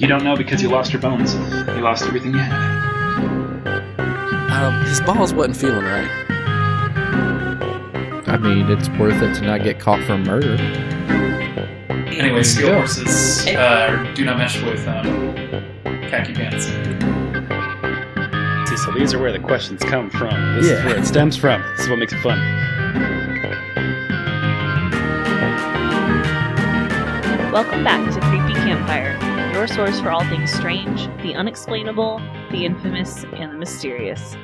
You don't know because you lost your bones. You lost everything you had. Um, his balls wasn't feeling right. I mean, it's worth it to not get caught for murder. Anyway, steel Yeah. horses uh, do not mesh with um, khaki pants. See, so these are where the questions come from. This is Yeah. where it stems from. This is what makes it fun. Welcome back to Creepy Campfire, your source for all things strange, the unexplainable, the infamous, and the mysterious.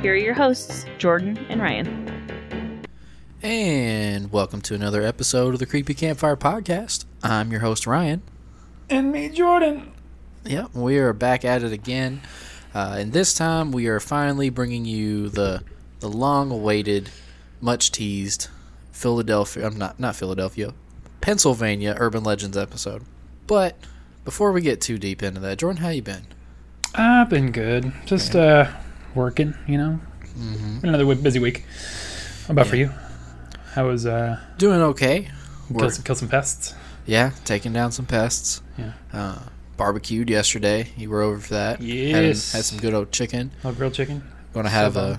Here are your hosts, Jordan and Ryan. And welcome to another episode of the Creepy Campfire Podcast. I'm your host, Ryan. And me, Jordan. Yep, we are back at it again. Uh, and this time we are finally bringing you the the long awaited, much teased Philadelphia, I'm not, not Philadelphia, Pennsylvania Urban Legends episode. But before we get too deep into that, Jordan, how you been? I've been good. Just uh, working, you know. Mm-hmm. Been another w- busy week. How about for you? How was uh, Doing okay. kill some, kill some pests? Yeah, taking down some pests. Yeah. Uh, barbecued yesterday. You were over for that. Had, Yes. had some good old chicken. Oh, grilled chicken. Going to have fun. a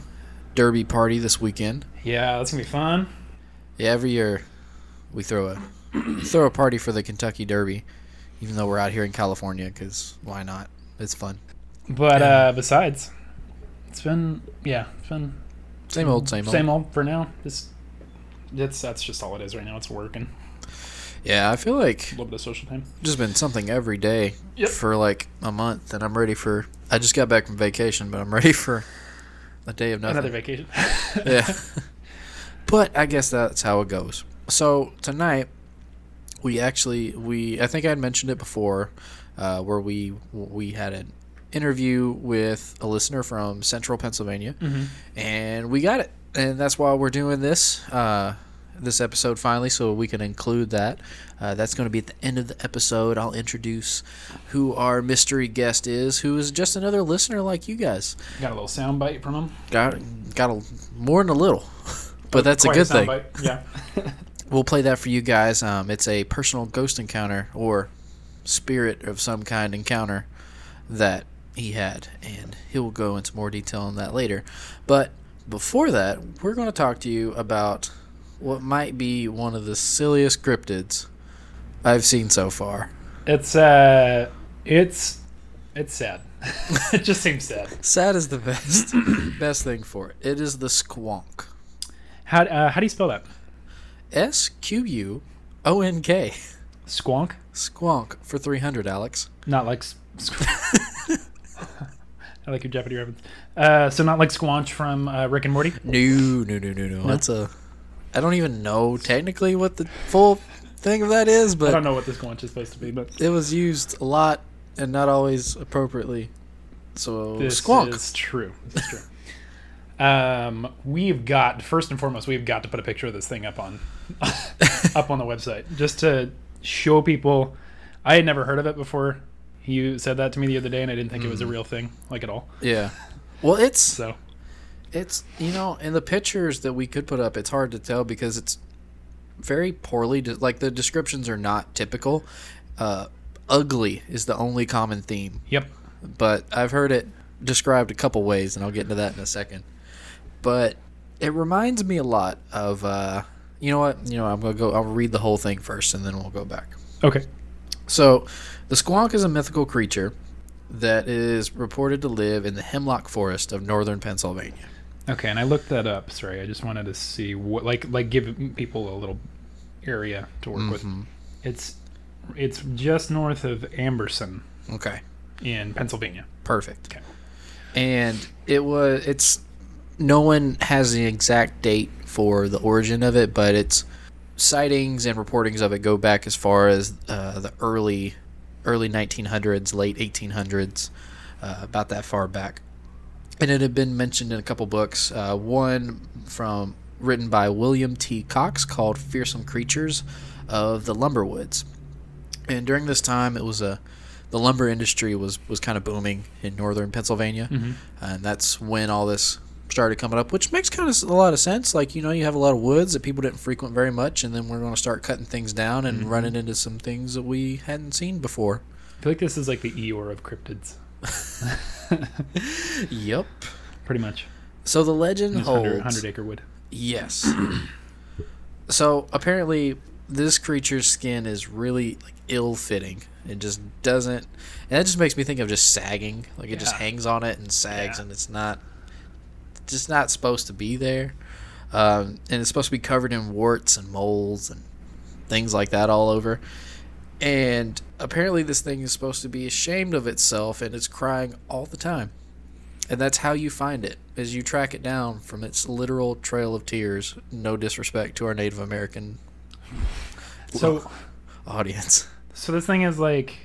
derby party this weekend. Yeah, that's gonna be fun. Yeah, every year we throw a throw a party for the Kentucky Derby, even though we're out here in California. Because why not? It's fun. But Yeah. uh, besides, it's been yeah, it's been Same old, same old. same old for now. Just that's that's just all it is right now. It's working. Yeah, I feel like A little bit of social time. just been something every day Yep. for like a month, and I'm ready for. I just got back from vacation, but I'm ready for a day of nothing. Another vacation. yeah. but I guess that's how it goes. So tonight, we actually we I think I had mentioned it before, uh, where we we had an interview with a listener from Central Pennsylvania, and we got it, and that's why we're doing this. Uh, this episode finally, so we can include that. Uh, that's going to be at the end of the episode. I'll introduce who our mystery guest is, who is just another listener like you guys. Got a little sound bite from him. Got got a, more than a little, but that's a good sound thing. bite. Yeah. We'll play that for you guys. Um, it's a personal ghost encounter or spirit of some kind encounter that he had, and he'll go into more detail on that later. But before that, we're going to talk to you about what might be one of the silliest cryptids I've seen so far. It's uh, it's it's sad. it just seems sad. Sad is the best best thing for it. It is the squonk. How uh, how do you spell that? S Q U O N K. Squonk. Squonk for 300, Alex. Not like. I like your Jeopardy reference. Uh, so not like Squanch from uh, Rick and Morty. No, no, no, no, no. That's a. I don't even know technically what the full thing of that is, but I don't know what this Squanch is supposed to be, but it was used a lot and not always appropriately. So this squonk. is true. This is true. um, we've got first and foremost, we've got to put a picture of this thing up on up on the website just to show people. I had never heard of it before. You said that to me the other day, and I didn't think it was a Mm. real thing, like at all. Yeah. Well, it's So it's you know in the pictures that we could put up, it's hard to tell because it's very poorly de- like the descriptions are not typical. Uh, ugly is the only common theme. Yep. but I've heard it described a couple ways, and I'll get into that in a second. But it reminds me a lot of, uh, you know what? You know, I'm gonna go. I'll read the whole thing first, and then we'll go back. Okay. So, the squonk is a mythical creature that is reported to live in the hemlock forest of northern Pennsylvania. Okay, and I looked that up. Sorry, I just wanted to see what like like give people a little area to work with. Mhm. It's it's just north of Amberson Okay, in Pennsylvania. perfect. Okay. And it was. It's no one has the exact date for the origin of it, but it's sightings and reportings of it go back as far as uh, the early early 1900s, late 1800s, uh, about that far back. And it had been mentioned in a couple books. Uh, one from written by William T. Cox called "Fearsome Creatures of the Lumberwoods." And during this time, it was a the lumber industry was was kind of booming in northern Pennsylvania, and that's when all this started coming up, which makes kind of a lot of sense. Like you know, you have a lot of woods that people didn't frequent very much, and then we're going to start cutting things down and mm-hmm. running into some things that we hadn't seen before. I feel like this is like the Eeyore of cryptids, Yep. pretty much. So the legend holds. 100, 100 acre wood. Yes. so apparently, this creature's skin is really like ill-fitting. It just doesn't, and that just makes me think of just sagging. Like it just hangs on it and sags, Yeah. and it's not, just not supposed to be there. Um, and it's supposed to be covered in warts and moles and things like that all over. And apparently, this thing is supposed to be ashamed of itself, and it's crying all the time. And that's how you find it, is you track it down from its literal trail of tears. No disrespect to our Native American So, audience. so this thing is like,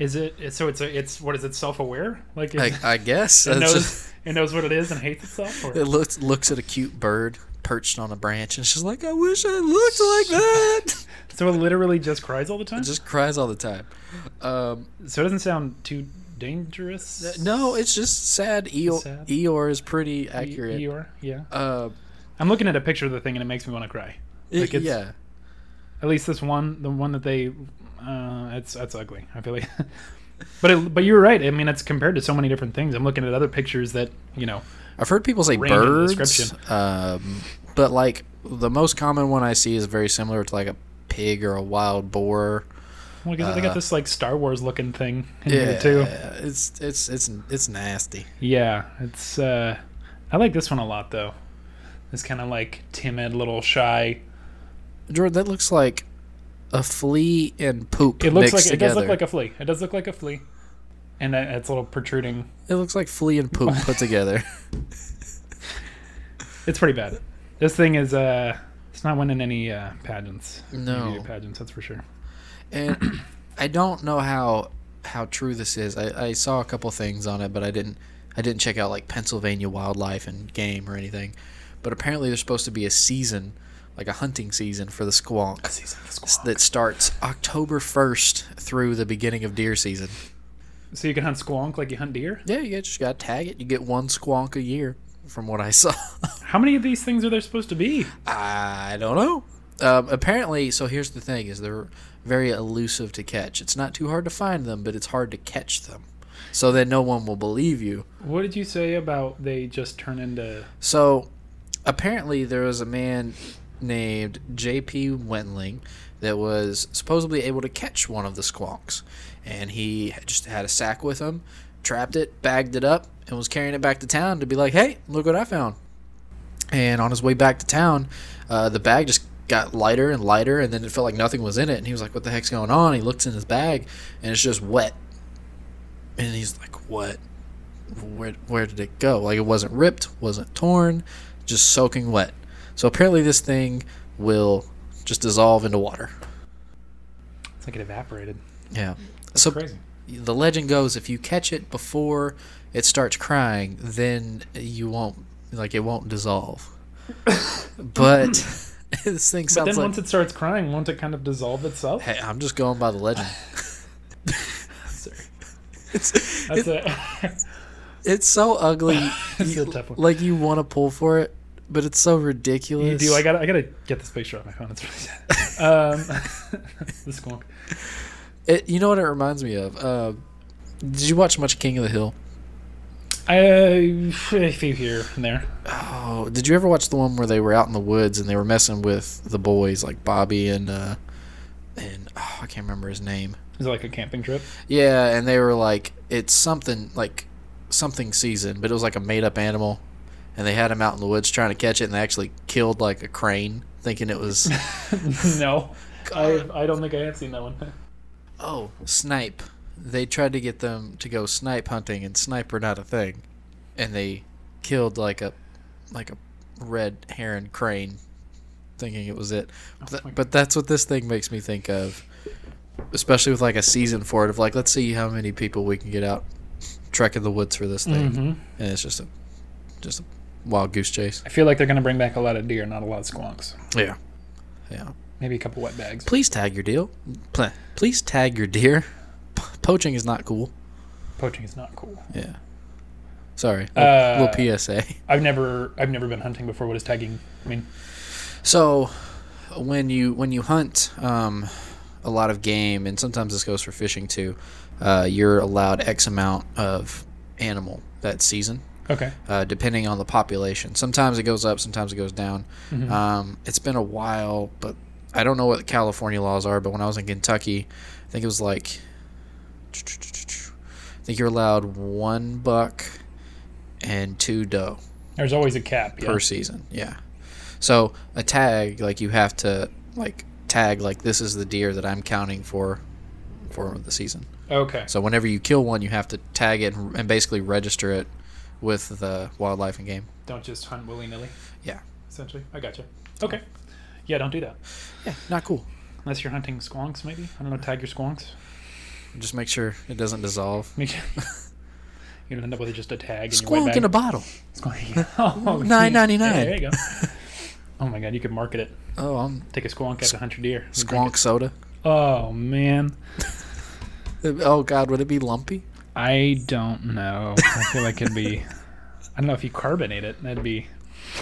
is it? So it's a, it's what is it? Self aware? Like it, I, I guess it knows just- it knows what it is and hates itself. Or? it looks looks at a cute bird perched on a branch, and she's like, "I wish I looked like that." So it literally just cries all the time. It just cries all the time. Um, so it doesn't sound too dangerous. no, it's just sad. Eeyore, Sad. Eeyore is pretty E- accurate. Eeyore, yeah. Uh, I'm looking at a picture of the thing and it makes me want to cry. Like, it's- yeah, At least this one, the one that they, uh, it's that's ugly. I feel like, but it, but you're right. I mean, it's compared to so many different things. I'm looking at other pictures that you know. I've heard people say birds, description. um, but like the most common one I see is very similar to like a pig or a wild boar. Well, I guess they Uh, got this like Star Wars looking thing in here too. it's it's it's it's nasty. Yeah, it's. uh I like this one a lot though. This kind of like timid, little shy. Jordan, that looks like a flea and poop It looks mixed like it together. does look like a flea. It does look like a flea, and it's a little protruding. it looks like flea and poop put together. It's pretty bad. This thing is uh, it's not winning any uh pageants. No. Pageants. That's for sure. and I don't know how how true this is. I, I saw a couple things on it, but I didn't I didn't check out like Pennsylvania wildlife and game or anything. But apparently, there's supposed to be a season, like a hunting season for the squonk, s- that starts October 1st through the beginning of deer season. So you can hunt squonk like you hunt deer. Yeah, you just gotta tag it. You get one squonk a year, from what I saw. How many of these things are there supposed to be? I don't know. Um, apparently, so here's the thing: is they're very elusive to catch. It's not too hard to find them, but it's hard to catch them. So then no one will believe you. What did you say about they just turn into? So apparently, there was a man named J.P. Wentling that was supposedly able to catch one of the squonks, and he just had a sack with him, trapped it, bagged it up, and was carrying it back to town to be like, "Hey, look what I found." And on his way back to town, uh, the bag just got lighter and lighter, and then it felt like nothing was in it. And he was like, "What the heck's going on?" He looks in his bag, and it's just wet. And he's like, "What? Where? Where did it go? Like it wasn't ripped, wasn't torn, just soaking wet." So apparently, this thing will just dissolve into water. It's like it evaporated. Yeah. So Crazy. the legend goes, if you catch it before it starts crying, then you won't like it won't dissolve. but this thing sounds. But then like once it starts crying, won't it kind of dissolve itself? Hey, I'm just going by the legend. Sorry. It's That's it- it's so ugly. You- a tough one. Like you want to pull for it, but it's so you ridiculous. do. I gotta. I gotta get this picture on my phone. It's really sad. Um, the squonk. It, you know what it reminds me of? Uh, did you watch much King of the Hill? I a few here and there. Oh, did you ever watch the one where they were out in the woods and they were messing with the boys like Bobby and uh and oh, I can't remember his name. Is it like a camping trip? Yeah, and they were like it's something like something season, but it was like a made up animal and they had him out in the woods trying to catch it and they actually killed like a crane thinking it was no, I I don't think I have seen that one. oh, snipe. They tried to get them to go snipe hunting and snipe were not a thing. And they killed like a like a red heron crane thinking it was it. But, my but that's what this thing makes me think of. Especially with like a season for it of like let's see how many people we can get out trekking the woods for this thing. Mhm. And it's just a just a wild goose chase. I feel like they're gonna bring back a lot of deer, not a lot of squonks. Yeah. Yeah. Maybe a couple wet bags. Please tag your deal. Please tag your deer. Poaching is not cool. Poaching is not cool. Yeah. Sorry. Uh, little PSA. I've never I've never been hunting before. What is tagging I mean? So, when you when you hunt um, a lot of game, and sometimes this goes for fishing too, uh, you're allowed X amount of animal that season, Okay. uh, depending on the population. Sometimes it goes up, sometimes it goes down. Mhm. Um, it's been a while, but I don't know what the California laws are. But when I was in Kentucky, I think it was like, I think you're allowed one buck and two doe There's always a cap. Yeah. per season. Yeah. So a tag, like you have to like tag like this is the deer that I'm counting for for the season. Okay. So whenever you kill one, you have to tag it and basically register it with the wildlife and game. Don't just hunt willy nilly. Yeah. Essentially, I got you. Okay. Yeah, don't do that Yeah, not cool. unless you're hunting squonks. Maybe I don't know. Tag your squonks. Just make sure it doesn't dissolve. Make sure you don't end up with just a tag Squonk in a bottle. Squonk. oh, $9.99. Yeah, there you go. Oh my god, you could market it. Oh, I'm Take a squonk out to hunt your deer. squonk soda. Oh man, Oh God, would it be lumpy? I don't know. I feel like it'd be. I don't know if you carbonate it. That'd be.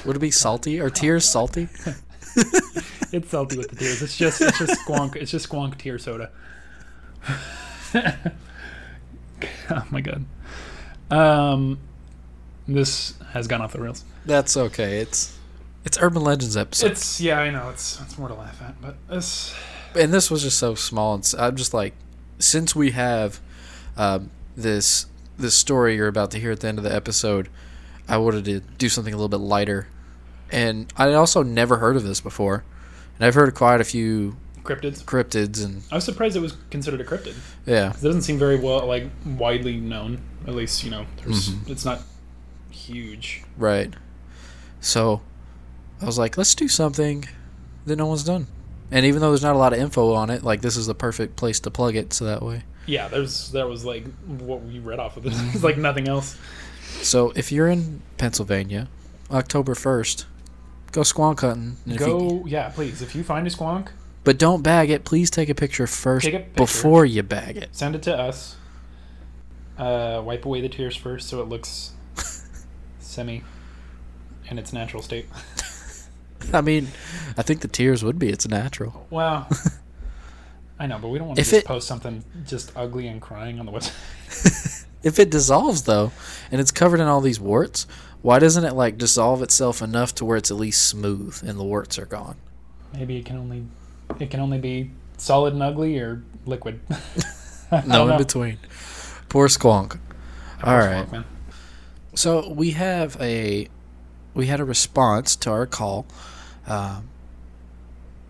Would it be salty? Are tears salty? It's salty with the tears. It's just it's just squonk. It's just squonk tear soda. oh my god. Um, this has gone off the rails. That's okay. It's it's urban legends episode, It's yeah, I know. It's it's more to laugh at, but this. and this was just so small. And I'm just like, since we have um, this this story you're about to hear at the end of the episode, I wanted to do something a little bit lighter. And I also never heard of this before, and I've heard quite a few Cryptids. cryptids, and I was surprised it was considered a cryptid. yeah, It doesn't seem very well like widely known. At least you know, there's, Mm-hmm. it's not huge. Right. So I was like, let's do something that no one's done. And even though there's not a lot of info on it, like this is the perfect place to plug it so that way. Yeah, there's that was like what we read off of this. It's like nothing else. So if you're in Pennsylvania, October 1st, go squonk hunting. And if you- Go, yeah, please. If you find a squonk, but don't bag it. Please take a picture first a picture. before you bag it. send it to us. Uh, wipe away the tears first, so it looks semi in its natural state. I mean, I think the tears would be. It's natural. Wow. I know, but we don't want to If just it- post something just ugly and crying on the website. If it dissolves though, and it's covered in all these warts, why doesn't it like dissolve itself enough to where it's at least smooth and the warts are gone? Maybe it can only it can only be solid and ugly or liquid. No in between. Poor squonk. All Poor right. squonk, man. So we have a we had a response to our call um,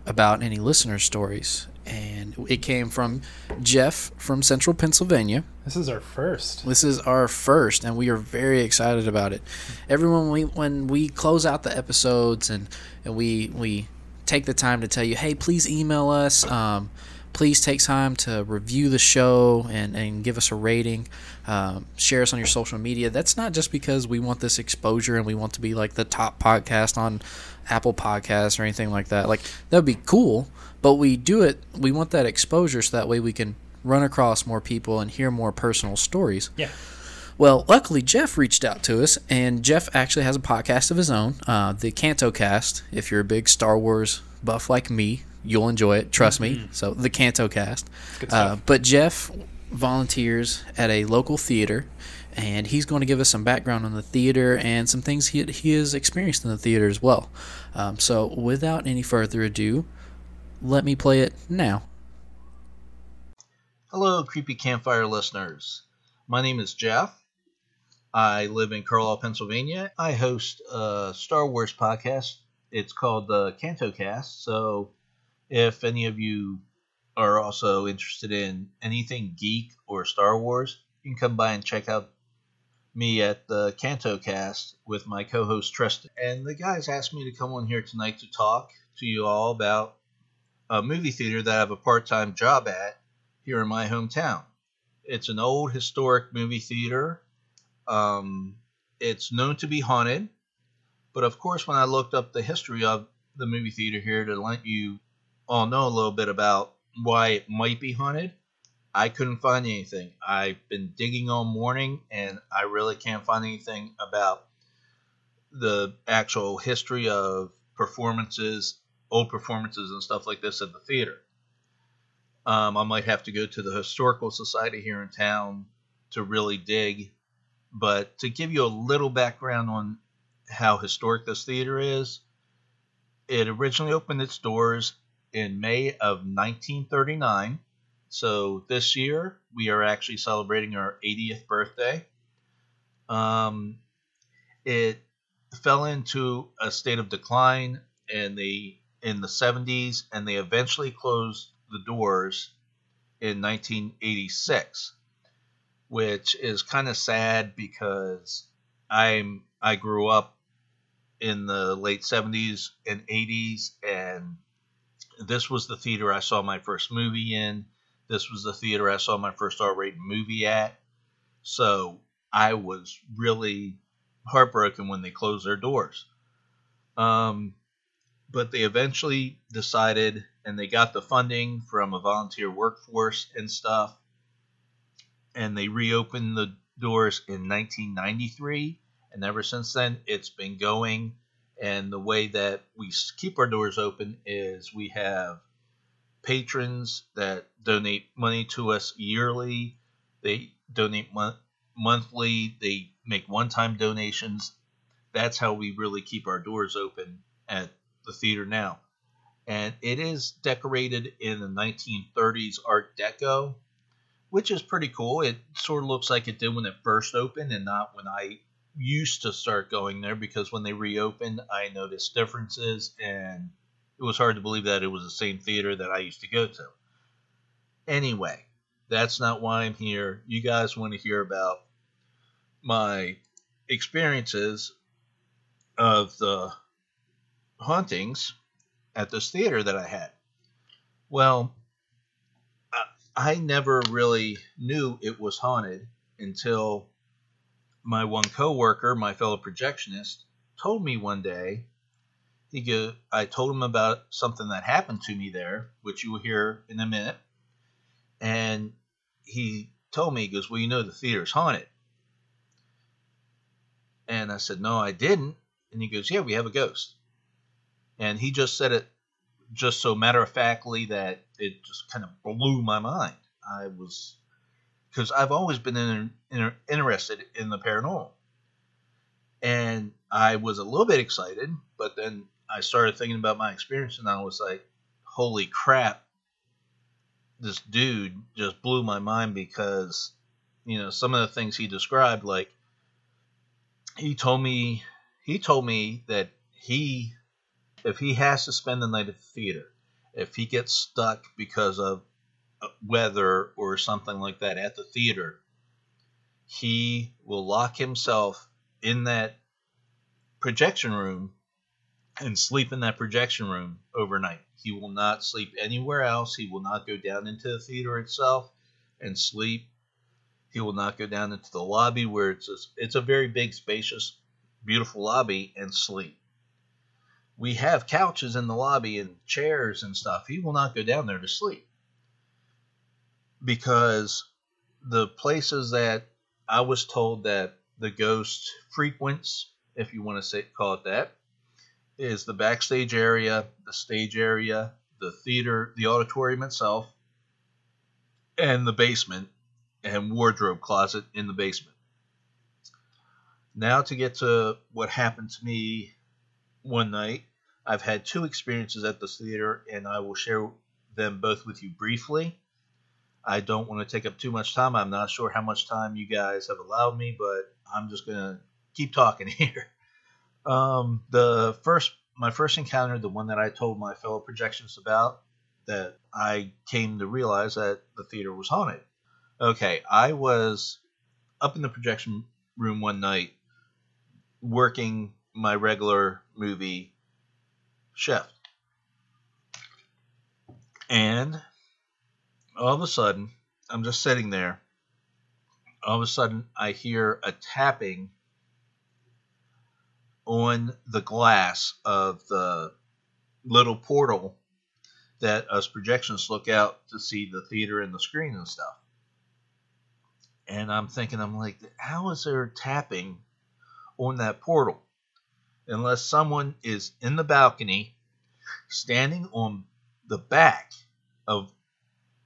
about any listener stories, and it came from Jeff from Central Pennsylvania. This is our first. This is our first, and we are very excited about it. Everyone, we when we close out the episodes and and we we take the time to tell you, hey, please email us. Um, please take time to review the show and, and give us a rating. Um, share us on your social media. That's not just because we want this exposure and we want to be like the top podcast on Apple Podcasts or anything like that. Like that would be cool, but we do it. We want that exposure so that way we can run across more people and hear more personal stories. Yeah. Well, luckily Jeff reached out to us, and Jeff actually has a podcast of his own, uh, the Canto Cast. If you're a big Star Wars buff like me, you'll enjoy it. Trust me. So the Canto Cast. Good Uh, but Jeff volunteers at a local theater, and he's going to give us some background on the theater and some things he he has experienced in the theater as well. Um, so without any further ado, let me play it now. Hello, Creepy Campfire listeners. My name is Jeff. I live in Carlisle, Pennsylvania. I host a Star Wars podcast. It's called the Canto Cast. So, if any of you are also interested in anything geek or Star Wars, you can come by and check out me at the Canto Cast with my co-host Tristan. And the guys asked me to come on here tonight to talk to you all about a movie theater that I have a part-time job at here in my hometown. It's an old historic movie theater. Um, it's known to be haunted, but of course, when I looked up the history of the movie theater here to let you all know a little bit about why it might be haunted, I couldn't find anything. I've been digging all morning, and I really can't find anything about the actual history of performances, old performances, and stuff like this at the theater. Um, I might have to go to the historical society here in town to really dig. But to give you a little background on how historic this theater is, it originally opened its doors in May of 1939. So this year we are actually celebrating our 80th birthday. Um, it fell into a state of decline in the in the 70s, and they eventually closed the doors in 1986, which is kind of sad because I'm I grew up in the late 70s and 80s, and this was the theater I saw my first movie in. This was the theater I saw my first R-rated movie at. So I was really heartbroken when they closed their doors. Um, but they eventually decided, and they got the funding from a volunteer workforce and stuff, and they reopened the doors in 1993. And ever since then, it's been going. And the way that we keep our doors open is we have patrons that donate money to us yearly. They donate mon- monthly. They make one-time donations. That's how we really keep our doors open at the theater now. And it is decorated in the 1930s Art Deco, which is pretty cool. It sort of looks like it did when it first opened and not when I used to start going there because when they reopened, I noticed differences and it was hard to believe that it was the same theater that I used to go to. Anyway, that's not why I'm here. You guys want to hear about my experiences of the hauntings at this theater that I had. Well, I never really knew it was haunted until my one coworker, my fellow projectionist, told me one day. He go, I told him about something that happened to me there, which you will hear in a minute, and he told me, he goes, "Well, you know the theater's haunted." And I said, "No, I didn't." And he goes, "Yeah, we have a ghost." And he just said it just so matter of factly that it just kind of blew my mind. I was because I've always been in, in, interested in the paranormal, and I was a little bit excited, but then I started thinking about my experience, and I was like, "Holy crap!" This dude just blew my mind because, you know, some of the things he described, like he told me, he told me that he if he has to spend the night at the theater, if he gets stuck because of weather or something like that at the theater, he will lock himself in that projection room and sleep in that projection room overnight. He will not sleep anywhere else. He will not go down into the theater itself and sleep. He will not go down into the lobby where it's a, it's a very big, spacious, beautiful lobby and sleep we have couches in the lobby and chairs and stuff. He will not go down there to sleep because the places that I was told that the ghost frequents, if you want to say call it that, is the backstage area, the stage area, the theater, the auditorium itself, and the basement and wardrobe closet in the basement. Now to get to what happened to me one night I've had two experiences at this theater, and I will share them both with you briefly. I don't want to take up too much time. I'm not sure how much time you guys have allowed me, but I'm just gonna keep talking here. Um, the first, my first encounter, the one that I told my fellow projectionists about, that I came to realize that the theater was haunted. Okay, I was up in the projection room one night working my regular movie shift. And all of a sudden, I'm just sitting there. All of a sudden, I hear a tapping on the glass of the little portal that us projections look out to see the theater and the screen and stuff. And I'm thinking, I'm like, how is there tapping on that portal? unless someone is in the balcony standing on the back of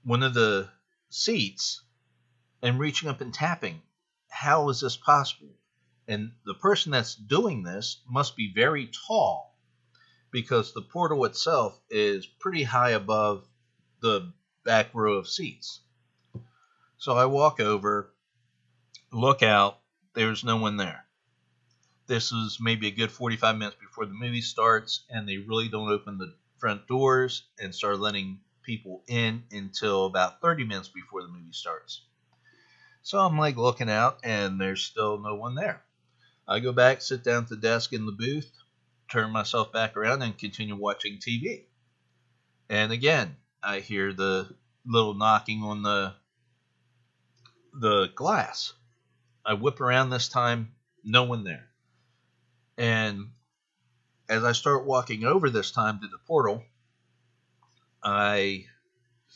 one of the seats and reaching up and tapping. How is this possible? And the person that's doing this must be very tall because the portal itself is pretty high above the back row of seats. So I walk over, look out, there's no one there. This is maybe a good 45 minutes before the movie starts, and they really don't open the front doors and start letting people in until about 30 minutes before the movie starts. So I'm like looking out, and there's still no one there. I go back, sit down at the desk in the booth, turn myself back around, and continue watching TV. And again, I hear the little knocking on the the glass. I whip around this time, no one there. And as I start walking over this time to the portal, I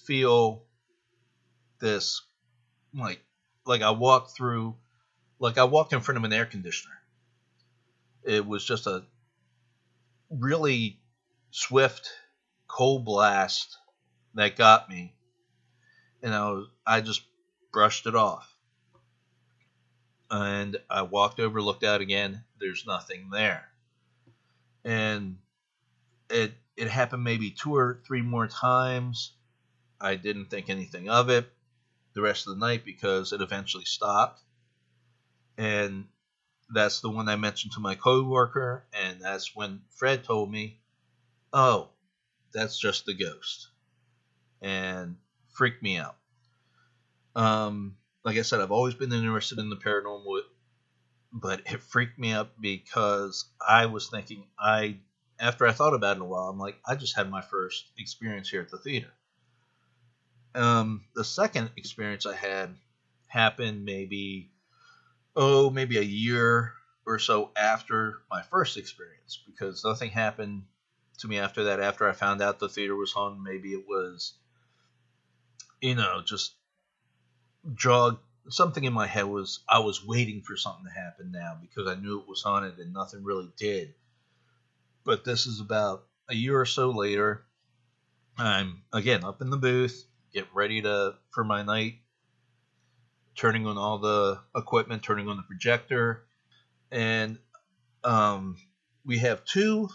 feel this like like I walked through like I walked in front of an air conditioner. It was just a really swift cold blast that got me and I was I just brushed it off. And I walked over, looked out again. There's nothing there. And it it happened maybe two or three more times. I didn't think anything of it the rest of the night because it eventually stopped. And that's the one I mentioned to my coworker, and that's when Fred told me, "Oh, that's just the ghost," and freaked me out. Um, like I said, I've always been interested in the paranormal, but it freaked me out because I was thinking I, after I thought about it a while, I'm like, I just had my first experience here at the theater. Um, the second experience I had happened maybe, oh, maybe a year or so after my first experience because nothing happened to me after that. After I found out the theater was haunted, maybe it was, you know, just jog something in my head was I was waiting for something to happen now because I knew it was haunted and nothing really did. But this is about a year or so later. I'm again up in the booth, getting ready to for my night, turning on all the equipment, turning on the projector, and um, we have two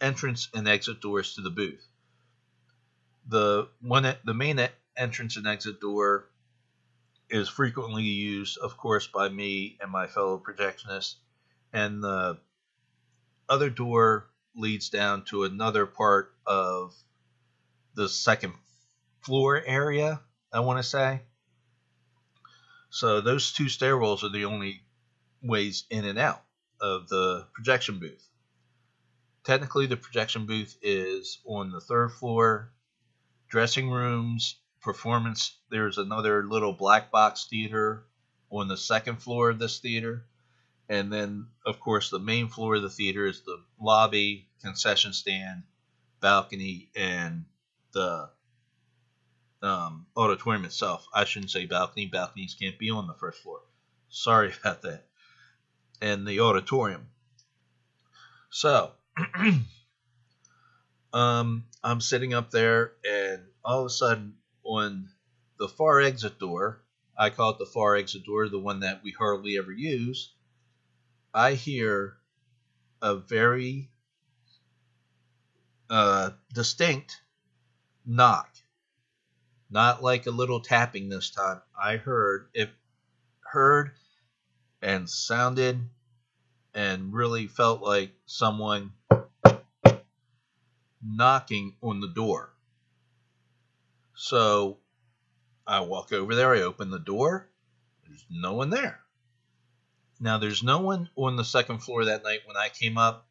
entrance and exit doors to the booth. The one, the main entrance and exit door is frequently used, of course, by me and my fellow projectionists, and the other door leads down to another part of the second floor area, I want to say. So those two stairwells are the only ways in and out of the projection booth. Technically, the projection booth is on the third floor. Dressing rooms performance. There's another little black box theater on the second floor of this theater. And then, of course, the main floor of the theater is the lobby, concession stand, balcony, and the um, auditorium itself. I shouldn't say balcony. Balconies can't be on the first floor. Sorry about that. And the auditorium. So, um, I'm sitting up there, and all of a sudden, on the far exit door, I call it the far exit door, the one that we hardly ever use, I hear a very uh, distinct knock. Not like a little tapping this time. I heard it heard and sounded and really felt like someone knocking on the door. So I walk over there, I open the door, there's no one there. Now, there's no one on the second floor that night when I came up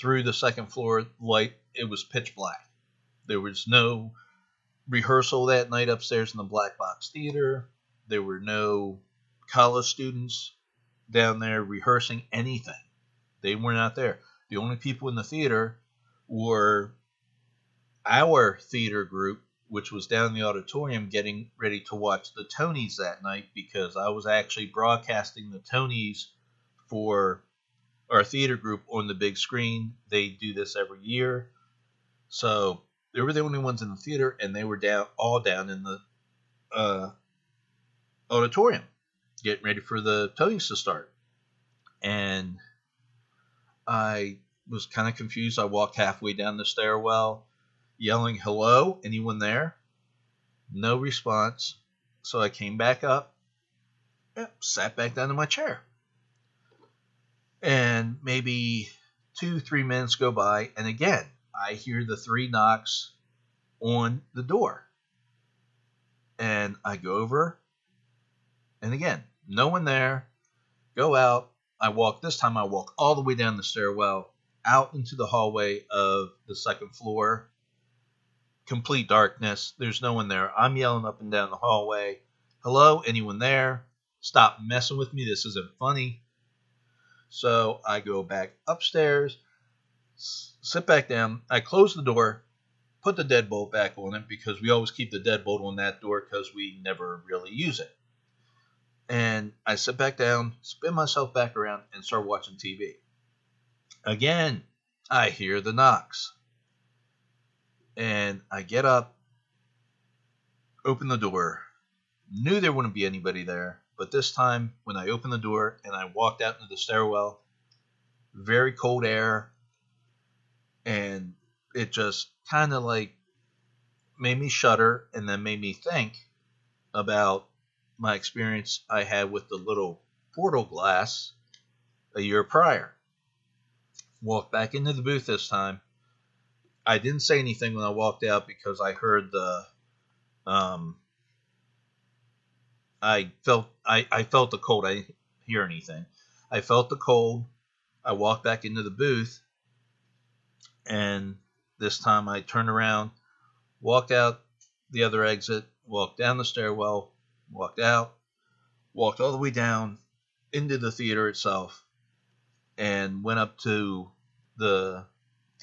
through the second floor light, it was pitch black. There was no rehearsal that night upstairs in the Black Box Theater. There were no college students down there rehearsing anything. They were not there. The only people in the theater were our theater group which was down the auditorium getting ready to watch the Tonys that night because I was actually broadcasting the Tonys for our theater group on the big screen. They do this every year. So they were the only ones in the theater, and they were down all down in the uh, auditorium, getting ready for the Tonys to start. And I was kind of confused. I walked halfway down the stairwell, yelling, "Hello, anyone there?" No response. So I came back up, sat back down in my chair. And maybe two, three minutes go by, and again, I hear the three knocks on the door. And I go over, and again, no one there. Go out. I walk, this time I walk all the way down the stairwell, out into the hallway of the second floor. Complete darkness. There's no one there. I'm yelling up and down the hallway. Hello, anyone there? Stop messing with me. This isn't funny. So I go back upstairs, sit back down. I close the door, put the deadbolt back on it because we always keep the deadbolt on that door because we never really use it. And I sit back down, spin myself back around, and start watching TV. Again, I hear the knocks. And I get up, open the door. Knew there wouldn't be anybody there, but this time when I opened the door and I walked out into the stairwell, very cold air, and it just kind of like made me shudder and then made me think about my experience I had with the little portal glass a year prior. Walked back into the booth this time. I didn't say anything when I walked out because I heard the um I felt I, I felt the cold. I didn't hear anything. I felt the cold. I walked back into the booth and this time I turned around, walked out the other exit, walked down the stairwell, walked out, walked all the way down into the theater itself, and went up to the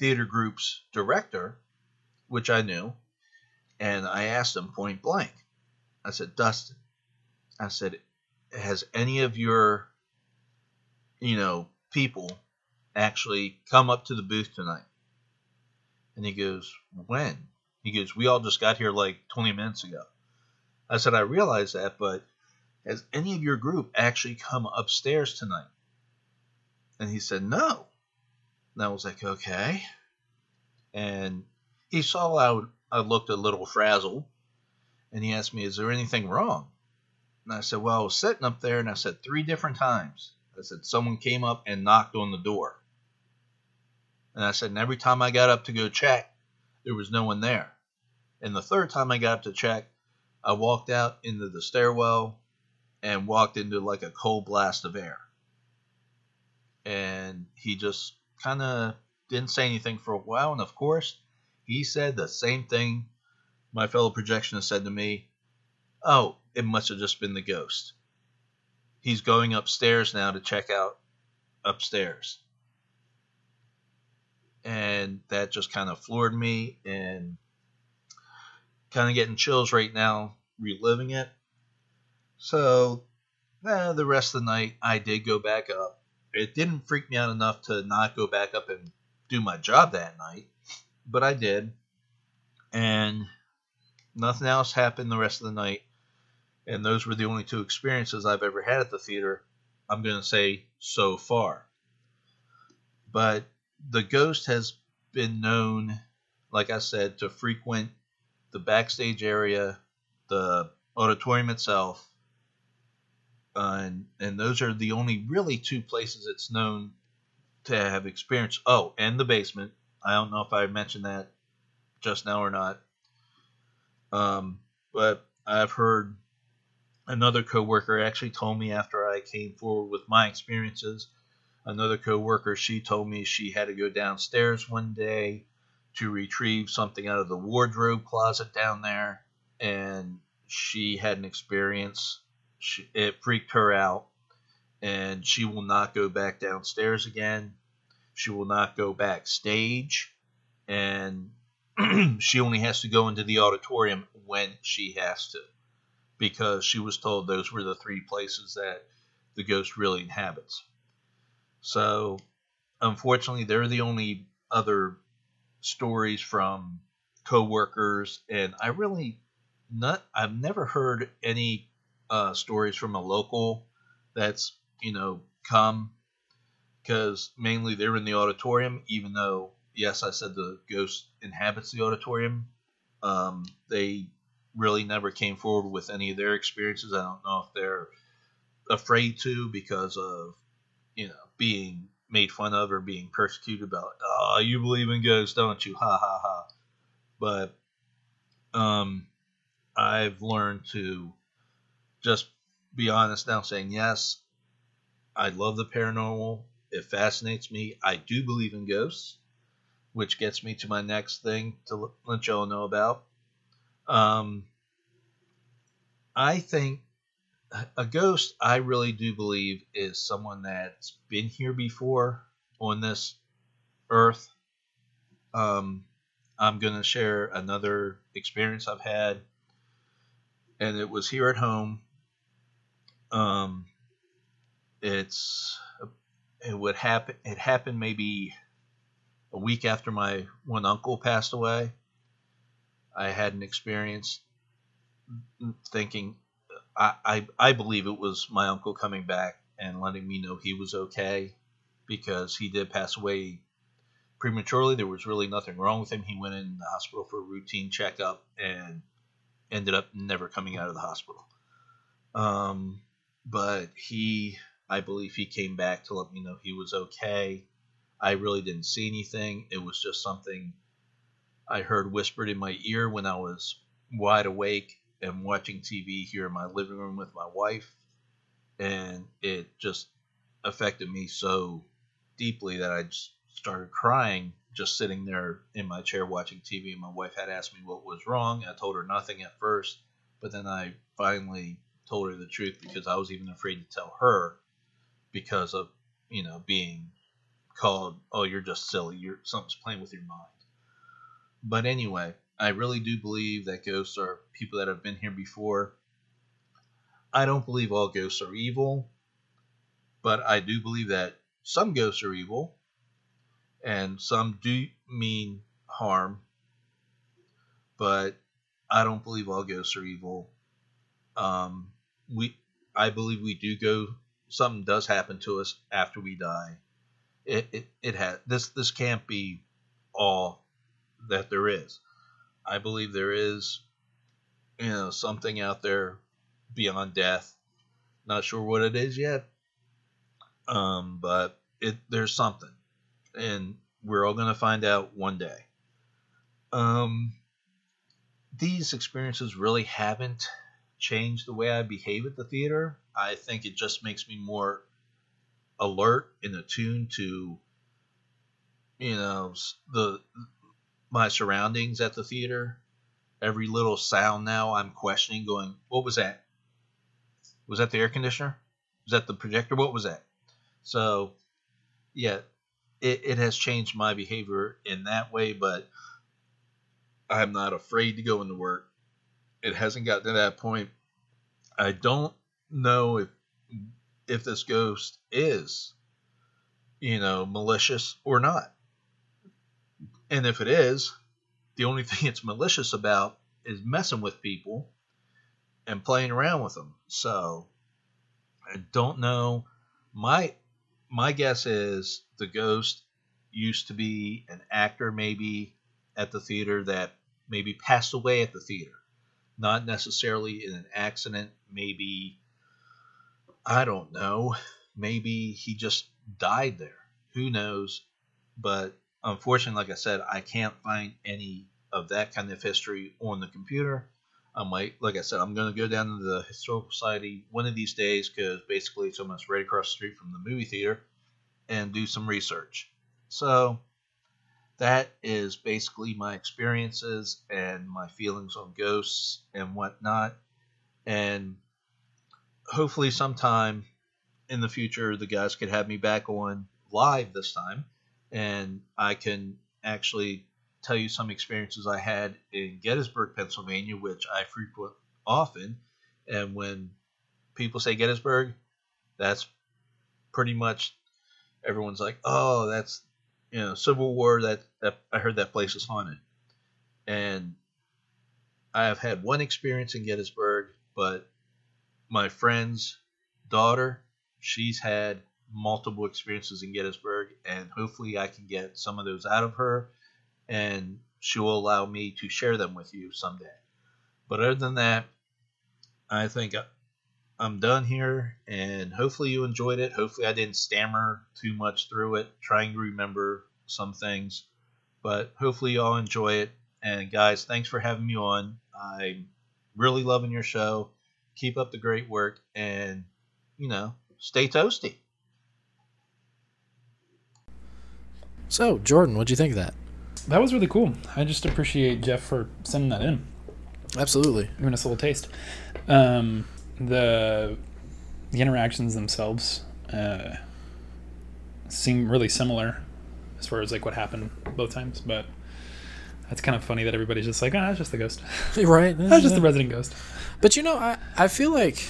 theater group's director, which I knew, and I asked him point blank. I said, Dustin, I said, has any of your, you know, people actually come up to the booth tonight? And he goes, when? He goes, we all just got here like 20 minutes ago. I said, I realize that, but has any of your group actually come upstairs tonight? And he said, no. And I was like, okay. And he saw I, I looked a little frazzled, and he asked me, is there anything wrong? And I said, well, I was sitting up there, and I said three different times. I said, someone came up and knocked on the door. And I said, and every time I got up to go check, there was no one there. And the third time I got up to check, I walked out into the stairwell and walked into like a cold blast of air. And he just kind of didn't say anything for a while. And of course, he said the same thing my fellow projectionist said to me Oh, it must have just been the ghost. He's going upstairs now to check out upstairs. And that just kind of floored me and kind of getting chills right now, reliving it. So, eh, the rest of the night, I did go back up. It didn't freak me out enough to not go back up and do my job that night, but I did. And nothing else happened the rest of the night. And those were the only two experiences I've ever had at the theater, I'm going to say so far. But the ghost has been known, like I said, to frequent the backstage area, the auditorium itself, uh, and and those are the only really two places it's known to have experienced. Oh, and the basement. I don't know if I mentioned that just now or not. Um, but I've heard another coworker actually told me after I came forward with my experiences. Another coworker, she told me she had to go downstairs one day to retrieve something out of the wardrobe closet down there, and she had an experience. She, it freaked her out, and she will not go back downstairs again. She will not go backstage, and she only has to go into the auditorium when she has to, because she was told those were the three places that the ghost really inhabits. So, unfortunately, they're the only other stories from coworkers, and I really not I've never heard any uh, stories from a local that's you know come because mainly they're in the auditorium. Even though yes, I said the ghost inhabits the auditorium, um, they really never came forward with any of their experiences. I don't know if they're afraid to because of you know being made fun of or being persecuted about oh you believe in ghosts don't you ha ha ha but um i've learned to just be honest now saying yes i love the paranormal. It fascinates me. I do believe in ghosts which gets me to my next thing to let y'all know about. Um i think a ghost i really do believe is someone that's been here before on this earth. Um, i'm going to share another experience i've had and it was here at home um, it's it would happen it happened maybe a week after my one uncle passed away i had an experience thinking I, I, I believe it was my uncle coming back and letting me know he was okay because he did pass away prematurely. There was really nothing wrong with him. He went in the hospital for a routine checkup and ended up never coming out of the hospital. Um, but he, I believe he came back to let me know he was okay. I really didn't see anything. It was just something I heard whispered in my ear when I was wide awake and watching TV here in my living room with my wife, and it just affected me so deeply that I just started crying just sitting there in my chair watching TV. And my wife had asked me what was wrong. I told her nothing at first, but then I finally told her the truth because I was even afraid to tell her because of you know being called oh you're just silly you're something's playing with your mind but anyway I really do believe that ghosts are people that have been here before. I don't believe all ghosts are evil, but I do believe that some ghosts are evil and some do mean harm, but I don't believe all ghosts are evil. Um, we, I believe we do go. Something does happen to us after we die. It it it has this this can't be all that there is. I believe there is, you know, something out there beyond death. Not sure what it is yet, um, but it there's something, and we're all gonna find out one day. Um, these experiences really haven't changed the way I behave at the theater. I think it just makes me more alert and attuned to, you know, the my surroundings at the theater. Every little sound now I'm questioning, going, what was that? Was that the air conditioner? Was that the projector? What was that? So, yeah, it, it has changed my behavior in that way, but I'm not afraid to go into work. It hasn't gotten to that point. I don't know if if this ghost is, you know, malicious or not. And if it is, the only thing it's malicious about is messing with people and playing around with them. So I don't know. My my guess is the ghost used to be an actor maybe at the theater that maybe passed away at the theater. Not necessarily in an accident, maybe I don't know. Maybe he just died there. Who knows? But unfortunately, like I said, I can't find any of that kind of history on the computer. I might, like I said, I'm going to go down to the Historical Society one of these days because basically it's almost right across the street from the movie theater and do some research. So that is basically my experiences and my feelings on ghosts and whatnot. And hopefully, sometime in the future, the guys could have me back on live this time and I can actually tell you some experiences I had in Gettysburg, Pennsylvania, which I frequent often. And when people say Gettysburg, that's pretty much everyone's like, "Oh, that's you know Civil War." That, that I heard that place is haunted, and I have had one experience in Gettysburg, but my friend's daughter, she's had multiple experiences in Gettysburg, and hopefully I can get some of those out of her, and she will allow me to share them with you someday. But other than that, I think I'm done here, and hopefully you enjoyed it. Hopefully I didn't stammer too much through it, trying to remember some things. But hopefully you all enjoy it. And guys, thanks for having me on. I'm really loving your show. Keep up the great work, and you know, stay toasty. So, Jordan, what'd you think of that? That was really cool. I just appreciate Jeff for sending that in, Absolutely. giving us a little taste. Um, the the interactions themselves uh, seem really similar as far as like what happened both times, but that's kind of funny that everybody's just like, ah, it's just the ghost. right. That's just the resident ghost. But you know, I, I feel like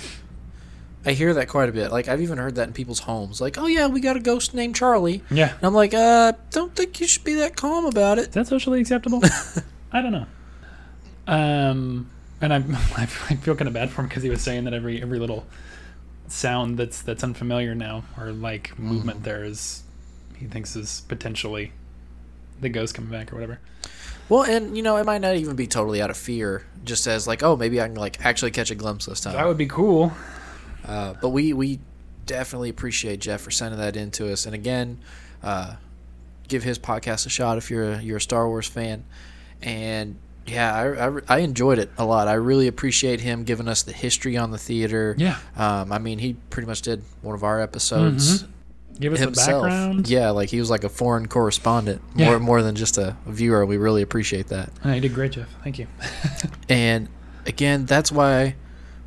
I hear that quite a bit. Like I've even heard that in people's homes. Like, oh yeah, we got a ghost named Charlie. Yeah. And I'm like, uh, don't think you should be that calm about it. Is that socially acceptable? I don't know. Um, and I'm, I feel kind of bad for him because he was saying that every every little sound that's that's unfamiliar now or like movement there is he thinks is potentially the ghost coming back or whatever. Well, and you know, it might not even be totally out of fear, just as like, oh, maybe I can like actually catch a glimpse this time. That would be cool. Uh, but we we definitely appreciate Jeff for sending that in to us. And again, uh, give his podcast a shot if you're a, you're a Star Wars fan. And yeah, I, I, I enjoyed it a lot. I really appreciate him giving us the history on the theater. Yeah. Um, I mean, he pretty much did one of our episodes Give us the himself. background. Yeah, like he was like a foreign correspondent, Yeah. more more than just a viewer. We really appreciate that. Oh, you did great, Jeff. Thank you. And again, that's why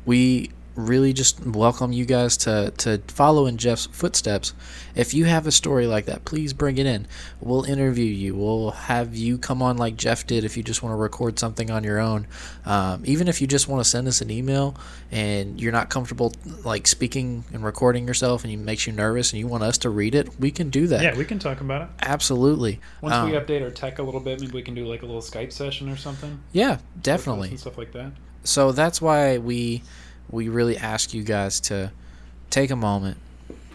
we really just welcome you guys to, to follow in Jeff's footsteps. If you have a story like that, please bring it in. We'll interview you. We'll have you come on like Jeff did if you just want to record something on your own. Um, even if you just want to send us an email and you're not comfortable like speaking and recording yourself and it makes you nervous and you want us to read it, we can do that. yeah, we can talk about it. Absolutely. Once Um, we update our tech a little bit, maybe we can do like a little Skype session or something. yeah, definitely. Stuff like that. so that's why we we really ask you guys to take a moment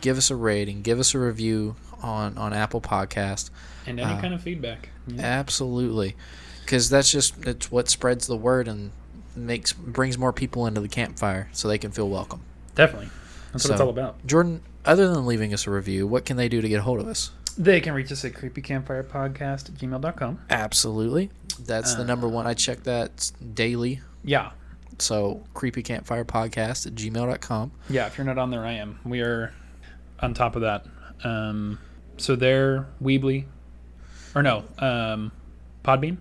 give us a rating give us a review on on apple podcast And any Uh, kind of feedback. Yeah. absolutely because that's just it's what spreads the word and makes brings more people into the campfire so they can feel welcome Definitely. That's what it's all about. jordan other than leaving us a review what can they do to get a hold of us They can reach us at creepycampfirepodcast at gmail.com. absolutely that's the number one i check that daily Yeah. So creepy campfire podcast at gmail.com Yeah, if you're not on there, I am. We are on top of that. Um, so there, Weebly, or no, um, Podbean.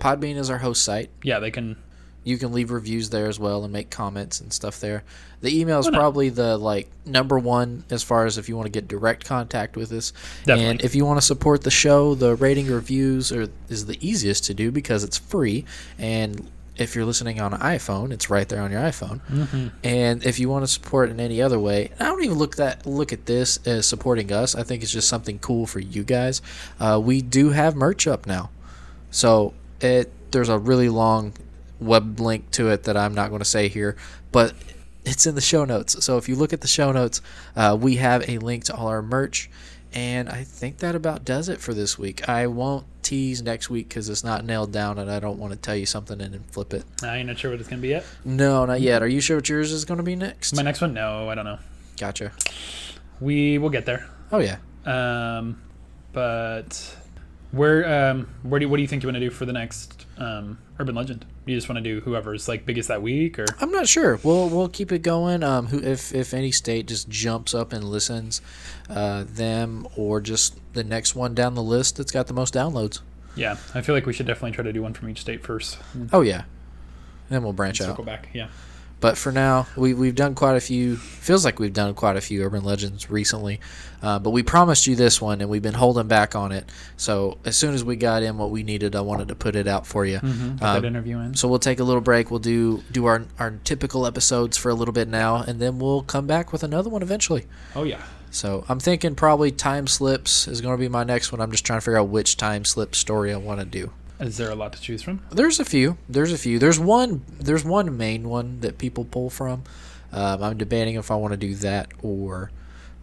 podbean is our host site Yeah, they can. you can leave reviews there as well and make comments and stuff there. The email is probably the like number one as far as if you want to get direct contact with us. Definitely. And if you want to support the show, the rating reviews are is the easiest to do because it's free and if you're listening on an iPhone, it's right there on your iPhone. Mm-hmm. And if you want to support in any other way, I don't even look that look at this as supporting us. I think it's just something cool for you guys. Uh, we do have merch up now, so it there's a really long web link to it that I'm not going to say here, but it's in the show notes. So if you look at the show notes, uh, we have a link to all our merch. And I think that about does it for this week. I won't tease next week because it's not nailed down, and I don't want to tell you something and then flip it. I ain't not sure what it's gonna be yet. No, not yet. Are you sure what yours is going to be next? My next one, no, I don't know. Gotcha. We will get there. Oh yeah. Um, but where, um, where do what do you think you want to do for the next um, urban legend? You just want to do whoever's like biggest that week, or I'm not sure. We'll we'll keep it going. Um, who if if any state just jumps up and listens, uh, them or just the next one down the list that's got the most downloads. yeah, I feel like we should definitely try to do one from each state first. Oh yeah. Then we'll branch out. Circle back. Yeah. But for now, we we've done quite a few. Feels like we've done quite a few urban legends recently. Uh, but we promised you this one, and we've been holding back on it. So as soon as we got in what we needed, I wanted to put it out for you. Mm-hmm. Um, that interview in. So we'll take a little break. We'll do do our our typical episodes for a little bit now, and then we'll come back with another one eventually. Oh yeah. So I'm thinking probably time slips is going to be my next one. I'm just trying to figure out which time slip story I want to do. Is there a lot to choose from? There's a few. There's a few. There's one. There's one main one that people pull from. Um, I'm debating if I want to do that or,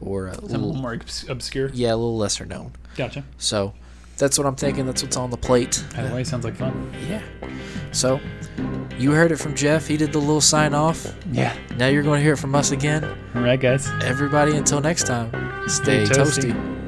or a Some a little, little more obs- obscure. yeah, a little lesser known. Gotcha. So, that's what I'm thinking. That's what's on the plate. Either way, sounds like fun. Yeah. So, you heard it from Jeff. He did the little sign off. Yeah. Now you're going to hear it from us again. All right, guys. Everybody, until next time, stay Stay toasty. toasty.